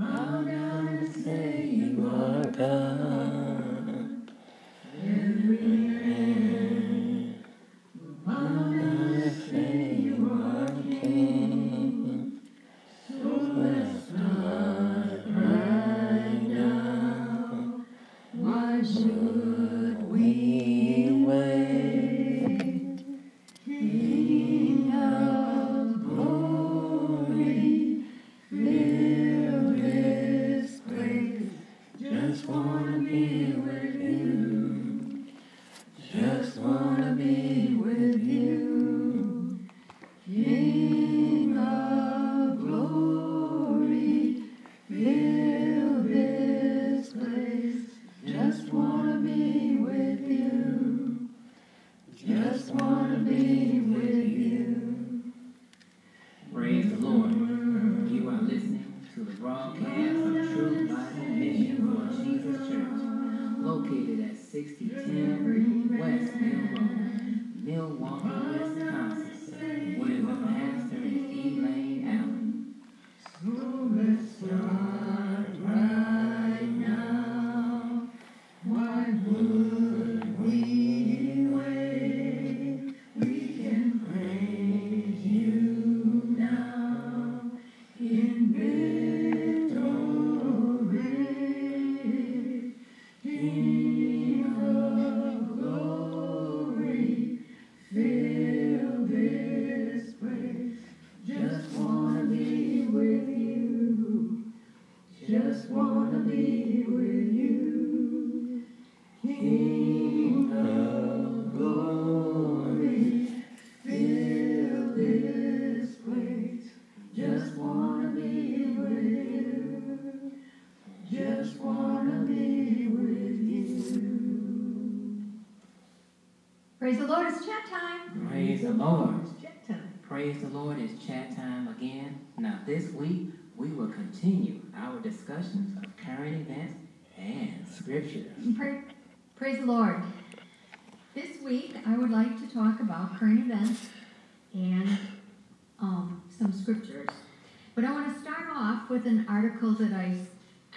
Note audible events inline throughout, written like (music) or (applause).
down and say you are God. Be with you. Just wanna be with you.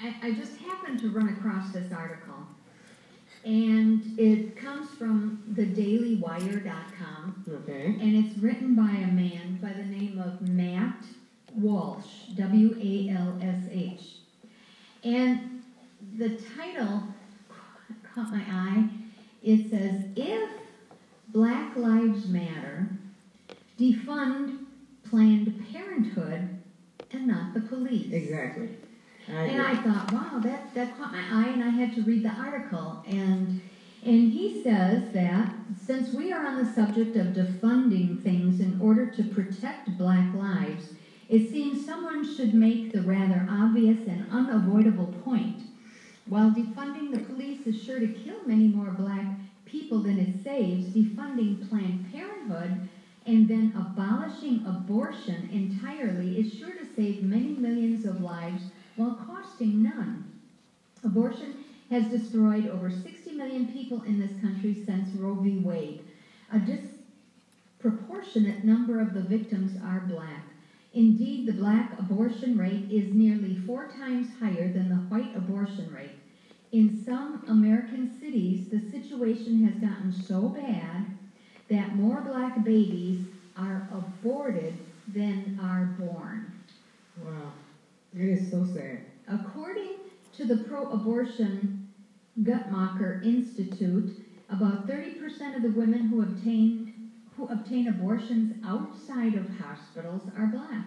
I, I just happened to run across this article. And it comes from thedailywire.com. Okay. And it's written by a man by the name of Matt Walsh, W A L S H. And the title caught my eye. It says, If Black Lives Matter, defund Planned Parenthood and not the police. Exactly. And I thought, wow, that, that caught my eye, and I had to read the article. And and he says that since we are on the subject of defunding things in order to protect black lives, it seems someone should make the rather obvious and unavoidable point. While defunding the police is sure to kill many more black people than it saves, defunding Planned Parenthood and then abolishing abortion entirely is sure to save many millions of lives none. Abortion has destroyed over 60 million people in this country since Roe v. Wade. A disproportionate number of the victims are black. Indeed, the black abortion rate is nearly four times higher than the white abortion rate. In some American cities, the situation has gotten so bad that more black babies are aborted than are born. Wow. It is so sad. According to the pro abortion Guttmacher Institute, about 30% of the women who obtain, who obtain abortions outside of hospitals are black.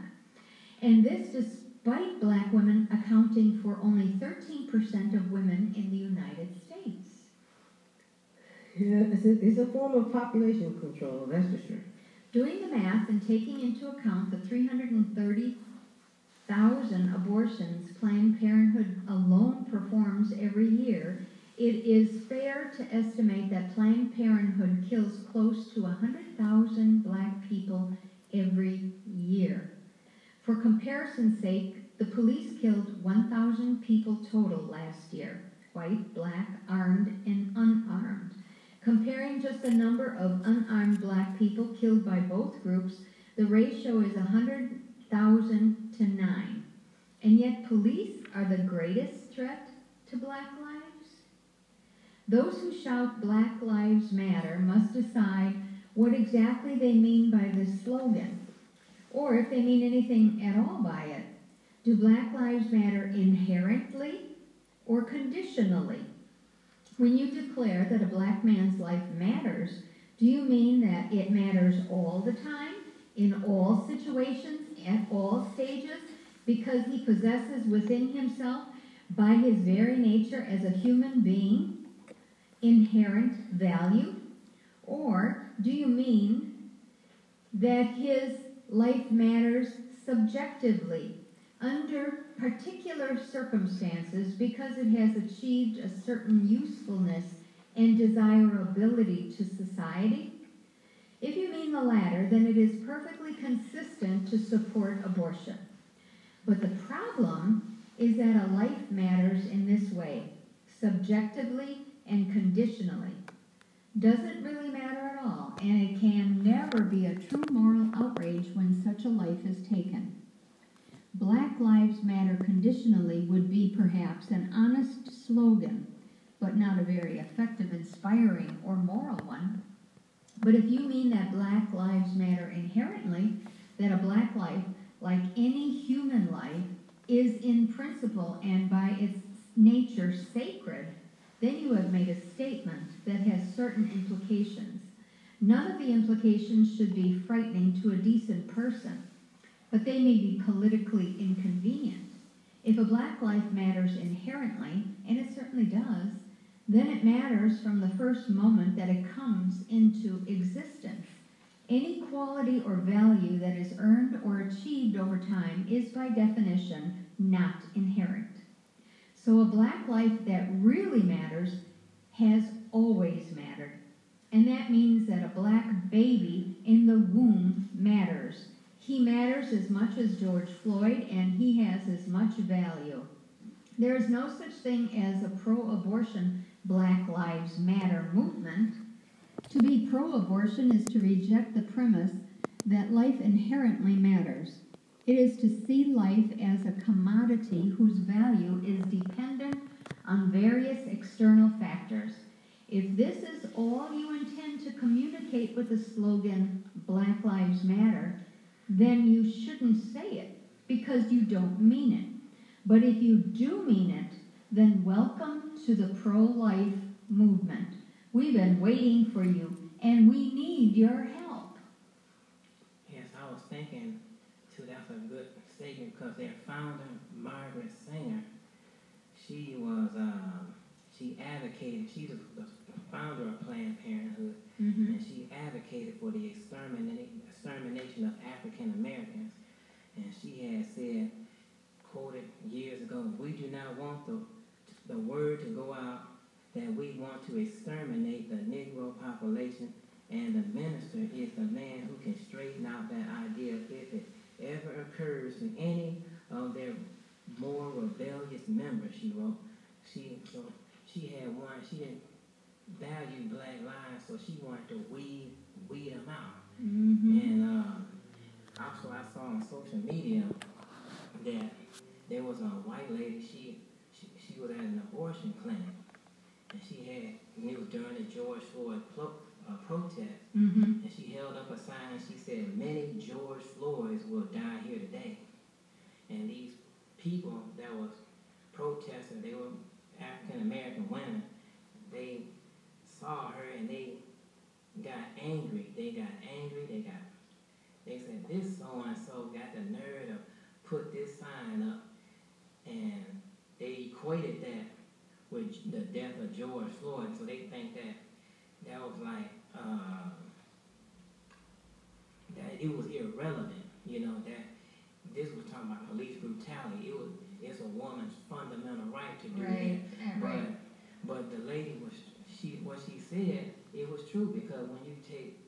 And this despite black women accounting for only 13% of women in the United States. Yeah, it's a, it's a form of population control, that's for sure. Doing the math and taking into account the 330,000 abortions Planned Parenthood alone performs every year, it is fair to estimate that Planned Parenthood kills close to 100,000 black people every year. For comparison's sake, the police killed 1,000 people total last year white, black, armed, and unarmed. Comparing just the number of unarmed black people killed by both groups, the ratio is 100,000 to 9. And yet, police are the greatest threat to black lives? Those who shout Black Lives Matter must decide what exactly they mean by this slogan, or if they mean anything at all by it. Do Black Lives Matter inherently or conditionally? When you declare that a black man's life matters, do you mean that it matters all the time, in all situations, at all stages, because he possesses within himself, by his very nature as a human being, inherent value? Or do you mean that his life matters subjectively, under particular circumstances, because it has achieved a certain usefulness and desirability to society? If you mean the latter, then it is perfectly consistent to support abortion. But the problem is that a life matters in this way, subjectively and conditionally. Doesn't really matter at all, and it can never be a true moral outrage when such a life is taken. Black Lives Matter conditionally would be perhaps an honest slogan, but not a very effective, inspiring, or moral one. But if you mean that Black Lives Matter inherently, that a black life, like any human life, is in principle and by its nature sacred, then you have made a statement that has certain implications. None of the implications should be frightening to a decent person, but they may be politically inconvenient. If a black life matters inherently, and it certainly does, then it matters from the first moment that it comes into existence. Any quality or value that is earned or achieved over time is by definition not inherent. So a black life that really matters has always mattered. And that means that a black baby in the womb matters. He matters as much as George Floyd, and he has as much value. There is no such thing as a pro abortion Black Lives Matter movement. To be pro abortion is to reject the premise that life inherently matters. It is to see life as a commodity whose value is dependent on various external factors. If this is all you intend to communicate with the slogan Black Lives Matter, then you shouldn't say it because you don't mean it. But if you do mean it, then welcome to the pro life movement. We've been waiting for you and we need your help. Yes, I was thinking too. That's a good statement because their founder, Margaret Sanger, she was um, she advocated. She's the founder of Planned Parenthood, Mm-hmm. and she advocated for the extermination extermination of African Americans. And she had said, quoted years ago, "We do not want the the word to go out that we want to exterminate the Negro population." And the minister is the man who can straighten out that idea if it ever occurs to any of their more rebellious members, she wrote. She so she had one, she didn't value black lives, so she wanted to weed weed them out. Mm-hmm. And um, also I saw on social media that there was a white lady, she she, was at an abortion clinic and she had it was during the George Floyd uh, protest Mm-hmm. and she held up a sign and she said, Many George Floyds will die here today. And these people that was protesting, they were African American women, they saw her and they got angry. They got angry, they got they said this so and so got the nerve to put this sign up and they equated that with the death of George Floyd. So they think that that was like uh, that it was irrelevant, you know, that this was talking about police brutality. It was it's a woman's fundamental right to do Right, that. right. But but the lady was she what she said, it was true because when you take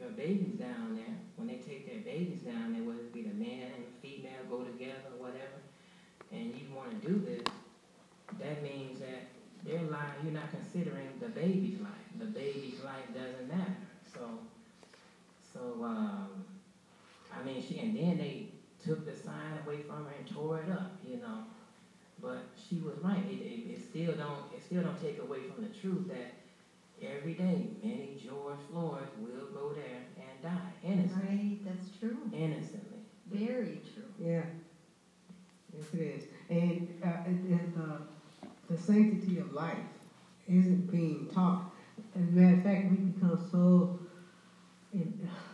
your babies down there, when they take their babies down there, whether it be the man and the female go together or whatever, and you want to do this, that means that their life, you're not considering the baby's life. The baby's life doesn't matter. So, so, um, I mean, she, and then they took the sign away from her and tore it up, you know. But she was right. It, it, it still don't it still don't take away from the truth that every day many George Floyds will go there and die innocently. Right, that's true. Innocently. Very true. Yeah. Yes, it is. And, uh, and, and uh, the sanctity of life isn't being taught. As a matter of fact, we become so, and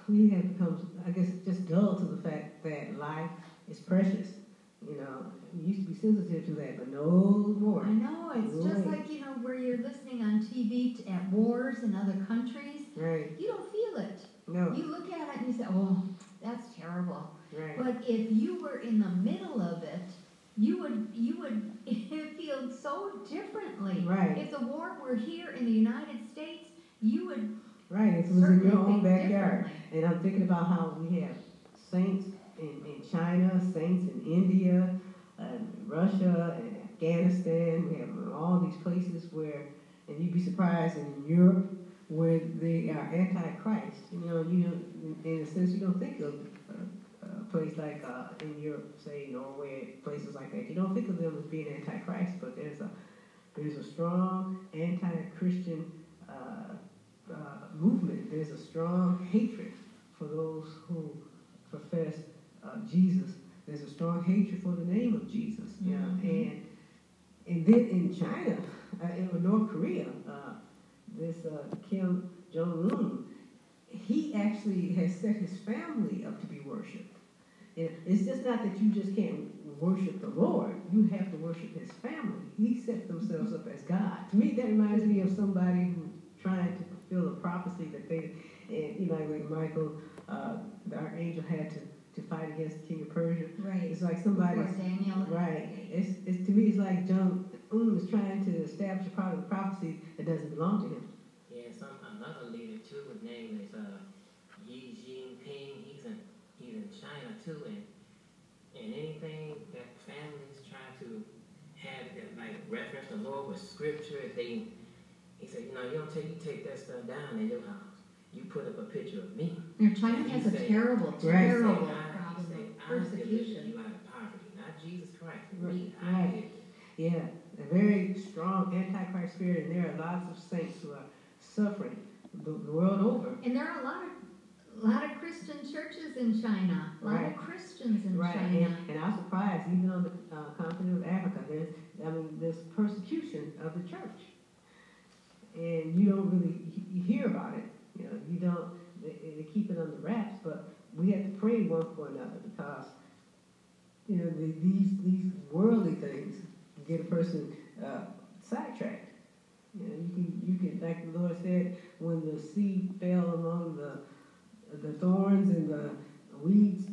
we have become, I guess, just dull to the fact that life is precious. You know, we used to be sensitive to that, but no more. I know, it's just Right. like, you know, where you're listening on TV at wars in other countries. Right. You don't feel it. No. You look at it and you say, oh, that's terrible. Right. But if you were in the middle of it, you would you would (laughs) feel so differently. Right. If the war were here in the United States, you would Right. It was in your own backyard. And I'm thinking about how we have saints in, in China, saints in India, and Russia, and Afghanistan. We have all these places where, and you'd be surprised in Europe where they are anti-Christ. You know, you don't, in a sense, you don't think of place like uh, in Europe, say Norway, places like that. You don't think of them as being anti-Christ, but there's a there's a strong anti-Christian uh, uh, movement. There's a strong hatred for those who profess uh, Jesus. There's a strong hatred for the name of Jesus. You know, Mhm. and and then in China, uh, in North Korea, uh, this uh, Kim Jong Un, he actually has set his family up to be worshipped. And it's just not that you just can't worship the Lord; you have to worship His family. He set themselves up as God. To me, that reminds me of somebody who trying to fulfill a prophecy that they, and you know, like Michael, uh, the archangel had to, to fight against the king of Persia. right. It's like somebody, Daniel. right? It's, it's to me, it's like Jong Un is trying to establish a part of the prophecy that doesn't belong to him. Yeah, some another leader too. His name is uh, Xi Jinping. He's in he's in China too, and and anything that families try to have that like reference the Lord with scripture, if they he said, you know, you don't take you take that stuff down in your house. You put up a picture of me. Now, China You has a say- terrible, Right. Say, terrible I, problem say, of I delivered persecution. you out of poverty, not Jesus Christ. Me, Right. I did. Yeah, a very strong antichrist spirit, and there are lots of saints who are suffering the, the world over. And there are a lot of, a lot of Christian churches in China. A lot Right. of Christians in Right, China. and, and I'm surprised, even on the uh, continent of Africa, there's, I mean, there's persecution of the church. And you don't really he- you hear about it, you know, you don't, they, they keep it under wraps, but we have to pray one for another because, you know, the, these, these worldly things get a person uh, sidetracked. You know, you can, you can, like the Lord said, when the seed fell among the, the thorns and the weeds,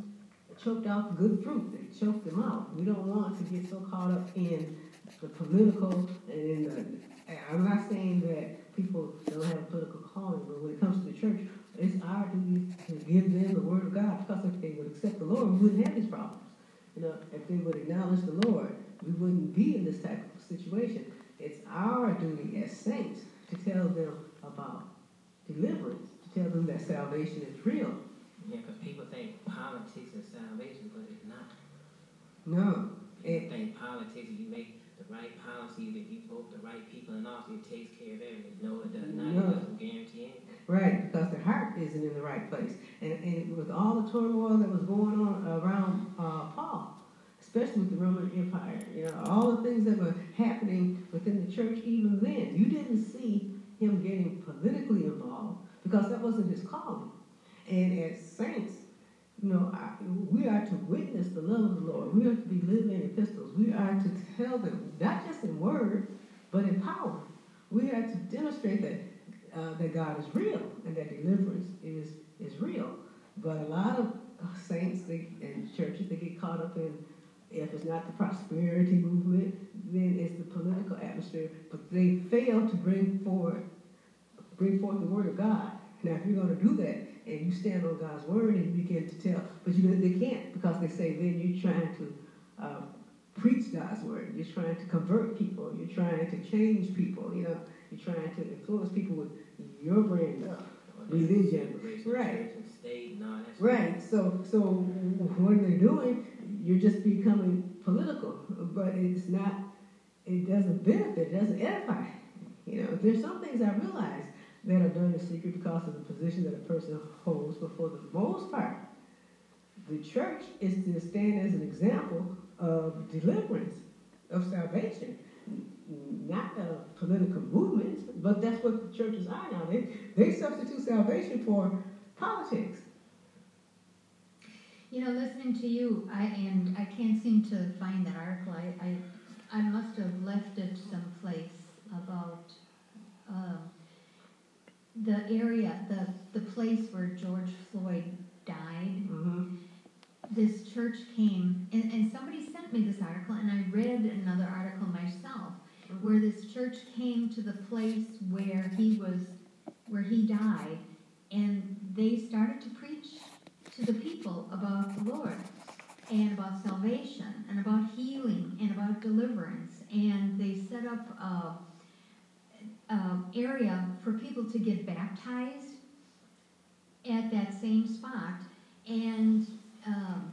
choked out the good fruit. They choked them out. We don't want to get so caught up in the political and in the. I'm not saying that people don't have a political calling, but when it comes to the church, it's our duty to give them the word of God. Because if they would accept the Lord, we wouldn't have these problems. You know, if they would acknowledge the Lord, we wouldn't be in this type of situation. It's our duty as saints to tell them about deliverance, tell them that salvation is real. Yeah, because people think politics is salvation, but it's not. No, People think politics, you make the right policies, that you vote the right people in office, it takes care of everything. No, it does not. No. It doesn't guarantee anything. Right, because the heart isn't in the right place. And, and with all the turmoil that was going on around uh, Paul, especially with the Roman Empire, you know, all the things that were happening within the church even then, you didn't see him getting politically involved because that wasn't his calling. And as saints, you know, I, we are to witness the love of the Lord. We are to be living epistles. We are to tell them, not just in word, but in power. We are to demonstrate that uh, that God is real and that deliverance is is real. But a lot of saints they, and churches they get caught up in if it's not the prosperity movement, then it's the political atmosphere. But they fail to bring forward bring forth the word of God. Now, if you're going to do that and you stand on God's word and you begin to tell, but you they can't because they say then you're trying to uh, preach God's word. You're trying to convert people. You're trying to change people. You know, you're trying to influence people with your brand of religion. Right. Right. So, so what they're doing, you're just becoming political. But it's not. It doesn't benefit. It doesn't edify. You know, there's some things I realize that are done in secret because of the position that a person holds. But for the most part, the church is to stand as an example of deliverance, of salvation, not a political movement, but that's what the churches are now. They, they substitute salvation for politics. You know, listening to you, I and I can't seem to find that article. I I, I must have left it someplace about um, the area, the the place where George Floyd died. Mm-hmm. This church came, and, and somebody sent me this article, and I read another article myself, where this church came to the place where he was, where he died, and they started to preach to the people about the Lord and about salvation and about healing and about deliverance. And they set up a, a area for people to get baptized at that same spot. And um,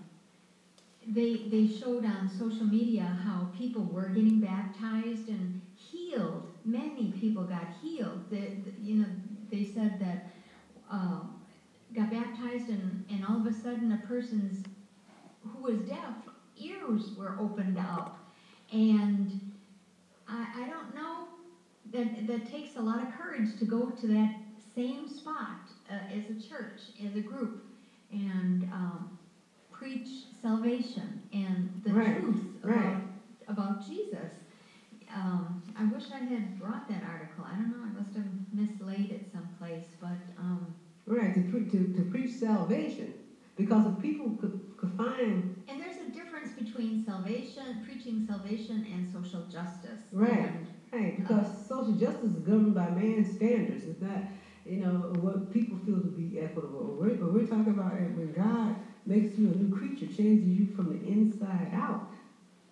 they they showed on social media how people were getting baptized and healed. Many people got healed. They, you know, they said that. Um, got baptized and, and all of a sudden a person's who was deaf ears were opened up and I, I don't know that that takes a lot of courage to go to that same spot uh, as a church as a group and um, preach salvation and the Right, truth right. about, about Jesus um, I wish I had brought that article I don't know I must have mislaid it someplace but um, Right, to, pre- to, to preach salvation. Because if people could, could find, And there's a difference between salvation, preaching salvation, and social justice. Right. And, right, because social justice is governed by man's standards. It's not, you know, what people feel to be equitable. We're, but we're talking about when God makes you a new creature, changes you from the inside out,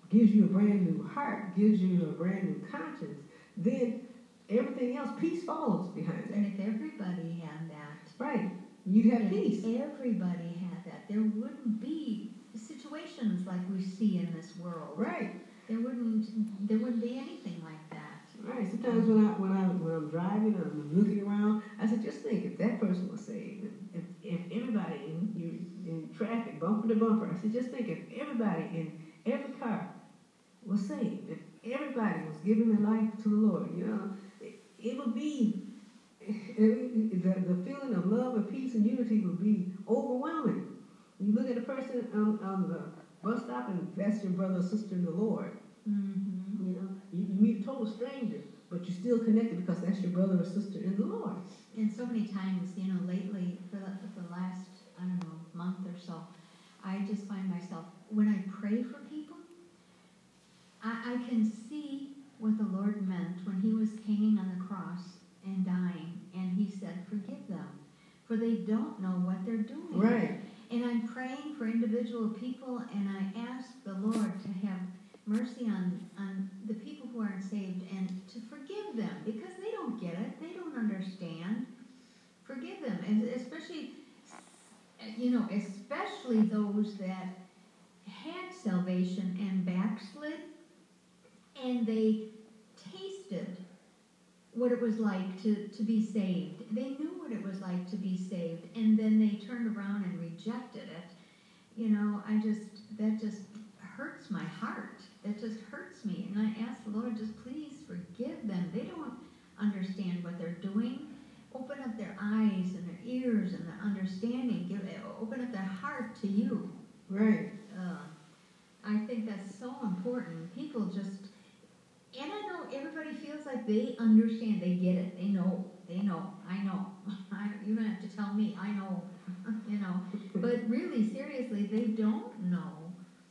gives you a brand new heart, gives you a brand new conscience, then everything else, peace follows behind and if everybody had that, Right, you'd have if peace. everybody had that, there wouldn't be situations like we see in this world. Right. There wouldn't, there wouldn't be that. Right. Sometimes when I when I when I'm driving and I'm looking around, I said, just think if that person was saved, if if everybody in you in traffic, bumper to bumper, I said, just think if everybody in every car was saved, if everybody was giving their life to the Lord, you know, it, it would be it, (laughs) the the feeling of love and peace and unity would be overwhelming. You look at a person on, on the bus stop and that's your brother or sister in the Lord. Mm-hmm. You know, you, you meet a total stranger, but you're still connected because that's your brother or sister in the Lord. And so many times, you know, lately, for the, for the last, I don't know, month or so, I just find myself, when I pray for people, I, I can see what the Lord meant when He was hanging on the cross and dying, and He said, Forgive them, for they don't know what they're doing. Right. And I'm praying for individual people, and I ask the Lord to have mercy on, on the people who aren't saved and to forgive them because they don't get it, they don't understand. Forgive them, and especially, you know, especially those that had salvation and backslid, and they tasted what it was like to, to be saved. They knew what it was like to be saved, and then they turned around and rejected it. You know, I just, that just hurts my heart. That just hurts me. And I ask the Lord, just please forgive them. They don't understand what they're doing. Open up their eyes and their ears and their understanding. Give, open up their heart to you. Right. Uh, I think that's so important. People just, and I know everybody feels like they understand, they get it, they know, they know, I know. (laughs) I, you don't have to tell me, I know, (laughs) you know. But really, seriously, they don't know.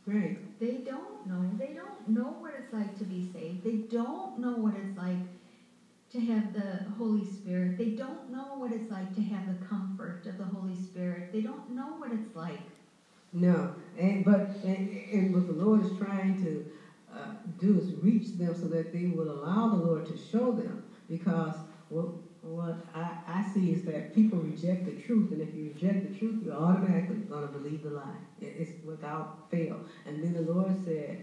Right. They don't know. They don't know what it's like to be saved. They don't know what it's like to have the Holy Spirit. They don't know what it's like to have the comfort of the Holy Spirit. They don't know what it's like. No. And but and, and what the Lord is trying to uh, do is reach them so that they will allow the Lord to show them. Because what what I, I see is that people reject the truth, and if you reject the truth, you're automatically going to believe the lie. It's without fail. And then the Lord said,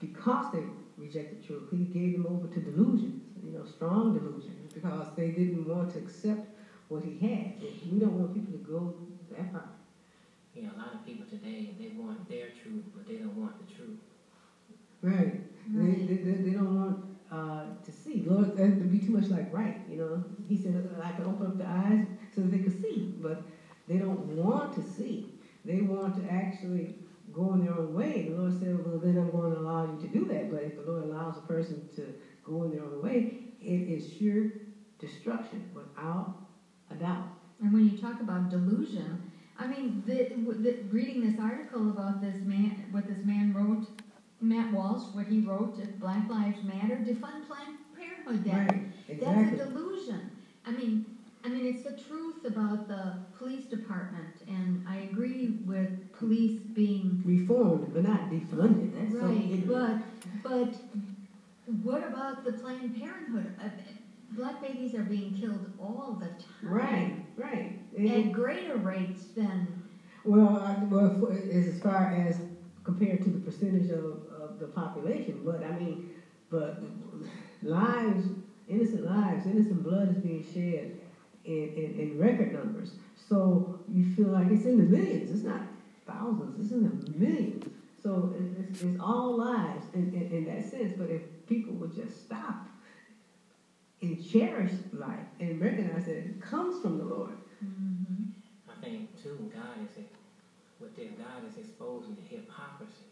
because they rejected truth, he gave them over to delusions, you know, strong delusions, because they didn't want to accept what he had. And we don't want people to go that far. Yeah, a lot of people today, they want their truth, but they don't want the truth. Right. They, Right. they, they, they don't want uh, to see. Lord, that would be too much like right, you know. He said, I can open up the eyes so that they could see, but they don't want to see. They want to actually go in their own way. The Lord said, well, then I'm going to allow you to do that. But if the Lord allows a person to go in their own way, it is sure destruction without a doubt. And when you talk about delusion, I mean, the, the, reading this article about this man, what this man wrote, Matt Walsh, what he wrote at Black Lives Matter, defund Planned Parenthood. That, Right, That's a delusion. I mean, I mean, it's the truth about the police department, and I agree with police being Reformed, but not defunded. That's right. ignorant. But, but what about the Planned Parenthood? Uh, Black babies are being killed all the time. Right, right. And- At greater rates than Well, I, well, as as far as compared to percentage of, of the population, but I mean, but lives, innocent lives, innocent blood is being shed in, in, in record numbers. So you feel like it's in the millions. It's not thousands. It's in the millions. So it's, it's all lives in, in, in that sense. But if people would just stop and cherish life and recognize that it comes from the Lord. Mm-hmm. I think too, God is with this, God is exposing the hypocrisy.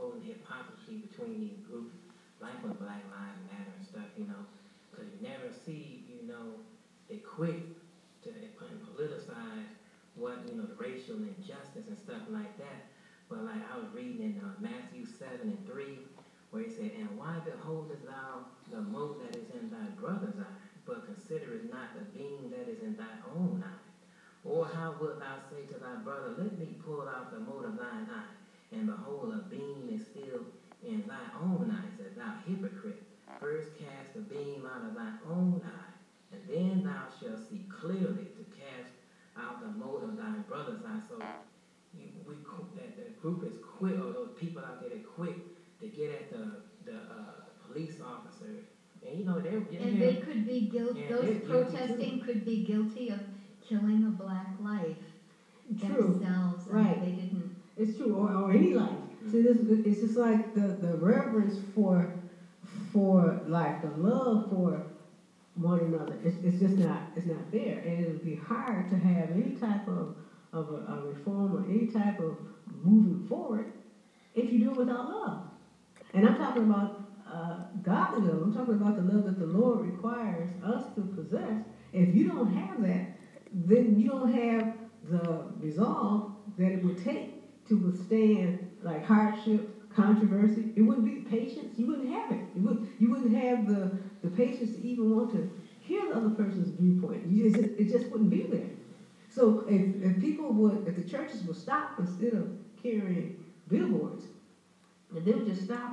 Exposing the hypocrisy between these groups, like with Black Lives Matter and stuff, you know, because you never see, you know, they quick to politicize what you know the racial injustice and stuff like that. But like I was reading in uh, Matthew seven and three, where he said, "And why beholdest thou the mote that is in thy brother's eye, but considerest not the beam that is in thy own eye? Or how wilt thou say to thy brother, Let me pull out the mote of thine eye, and behold, a beam is still in thy own eye? Said thou hypocrite, first cast the beam out of thy own eye, and then thou shalt see clearly to cast out the mote of thy brother's eye. So you, we that the group is quick, or those people out there that quick to get at the the uh, police officers, and you know they're, they're and they could be guilty. Those protesting could be guilty of killing a black life True. themselves, Right. they didn't. It's true, or, or any life. See, this it's just like the, the reverence for for life, the love for one another. It's, it's just not it's not there, and it would be hard to have any type of of a, a reform or any type of moving forward if you do it without love. And I'm talking about uh, godly love. I'm talking about the love that the Lord requires us to possess. If you don't have that, then you don't have the resolve that it would take to withstand like hardship, controversy. It wouldn't be patience. You wouldn't have it. You would you wouldn't have the, the patience to even want to hear the other person's viewpoint. You, it, just, it just wouldn't be there. So if, if people would, if the churches would stop instead of carrying billboards, and they would just stop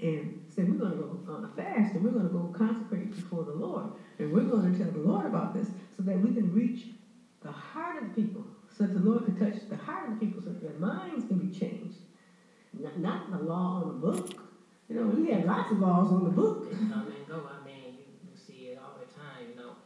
and say, we're going to go on a fast and we're going to go consecrate before the Lord. And we're going to tell the Lord about this so that we can reach the heart of people, so that the Lord can touch the heart of the people, so that their minds can be changed. Not, not the law on the book. You know, we have lots of laws on the book. Come and go. I mean, you, you see it all the time. You know,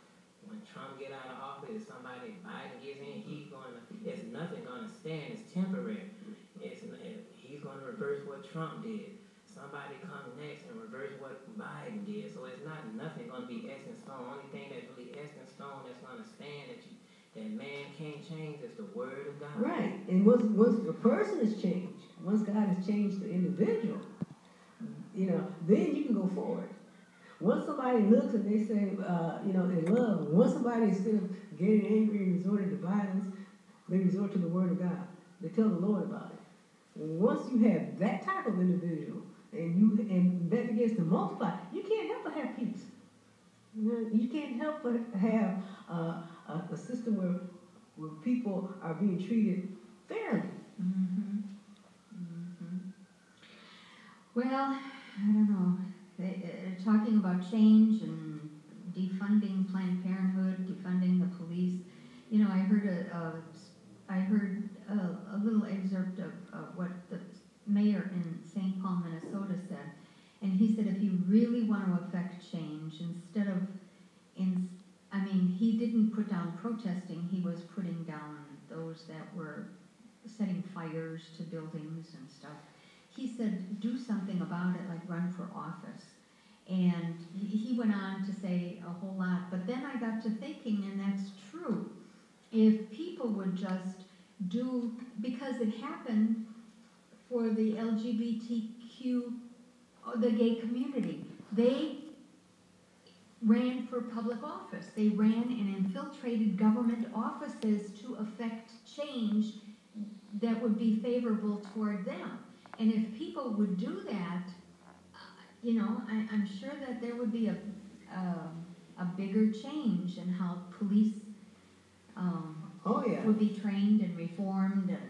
when Trump get out of office, somebody Biden gets in, he's going to. It's nothing going to stand. It's temporary. It's it, he's going to reverse what Trump did. Somebody come next and reverse what Biden did. So it's not nothing going to be etched in stone. Only thing that's really etched in stone that's going to stand that you that man can't change is the word of God. Right. And once once the person is changed, once God has changed the individual, you know, then you can go forward. Once somebody looks and they say, uh, you know, they love, once somebody instead of getting angry and resorting to violence, they resort to the word of God. They tell the Lord about it. Once you have that type of individual and you and that begins to multiply, you can't help but have peace. You, you can't help but have uh, a, a system where where people are being treated fairly. hmm hmm Well, I don't know. They, talking about change and defunding Planned Parenthood, defunding the police. You know, I heard a, a I heard a, a little excerpt of, of what the mayor in St. Paul, Minnesota said. And he said, if you really want to affect change, instead of, in, I mean, he didn't put down protesting, he was putting down those that were setting fires to buildings and stuff. He said, do something about it, like run for office. And he went on to say a whole lot, but then I got to thinking, and that's true. If people would just do, because it happened for the LGBTQ, uh, the gay community, they ran for public office. They ran and infiltrated government offices to affect change that would be favorable toward them. And if people would do that, uh, you know, I, I'm sure that there would be a, a, a bigger change in how police um, Oh, yeah. would be trained and reformed and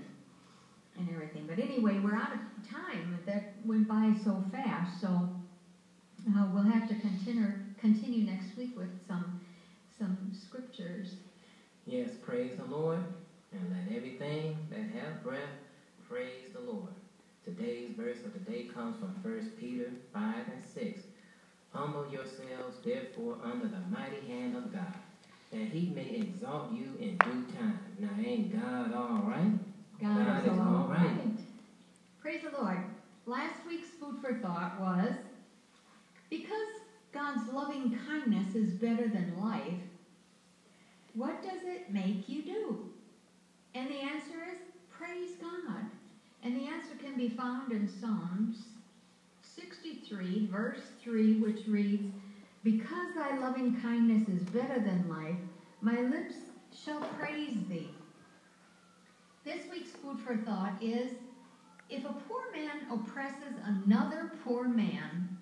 and everything. But anyway, we're out of time. That went by so fast. So uh, we'll have to continue continue next week with some some scriptures. Yes, praise the Lord, and let everything that hath breath praise the Lord. Today's verse of the day comes from 1 Peter 5 and 6. Humble yourselves, therefore, under the mighty hand of God, that he may exalt you in due time. Now, ain't God all right? God, God is is all right. right. Praise the Lord. Last week's food for thought was because God's loving kindness is better than life, what does it make you do? And the answer is praise God. And the answer can be found in Psalms 63, verse 3, which reads, Because thy loving kindness is better than life, my lips shall praise thee. This week's food for thought is if a poor man oppresses another poor man,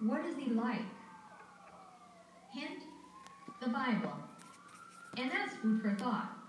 what is he like? Hint, the Bible. And that's food for thought.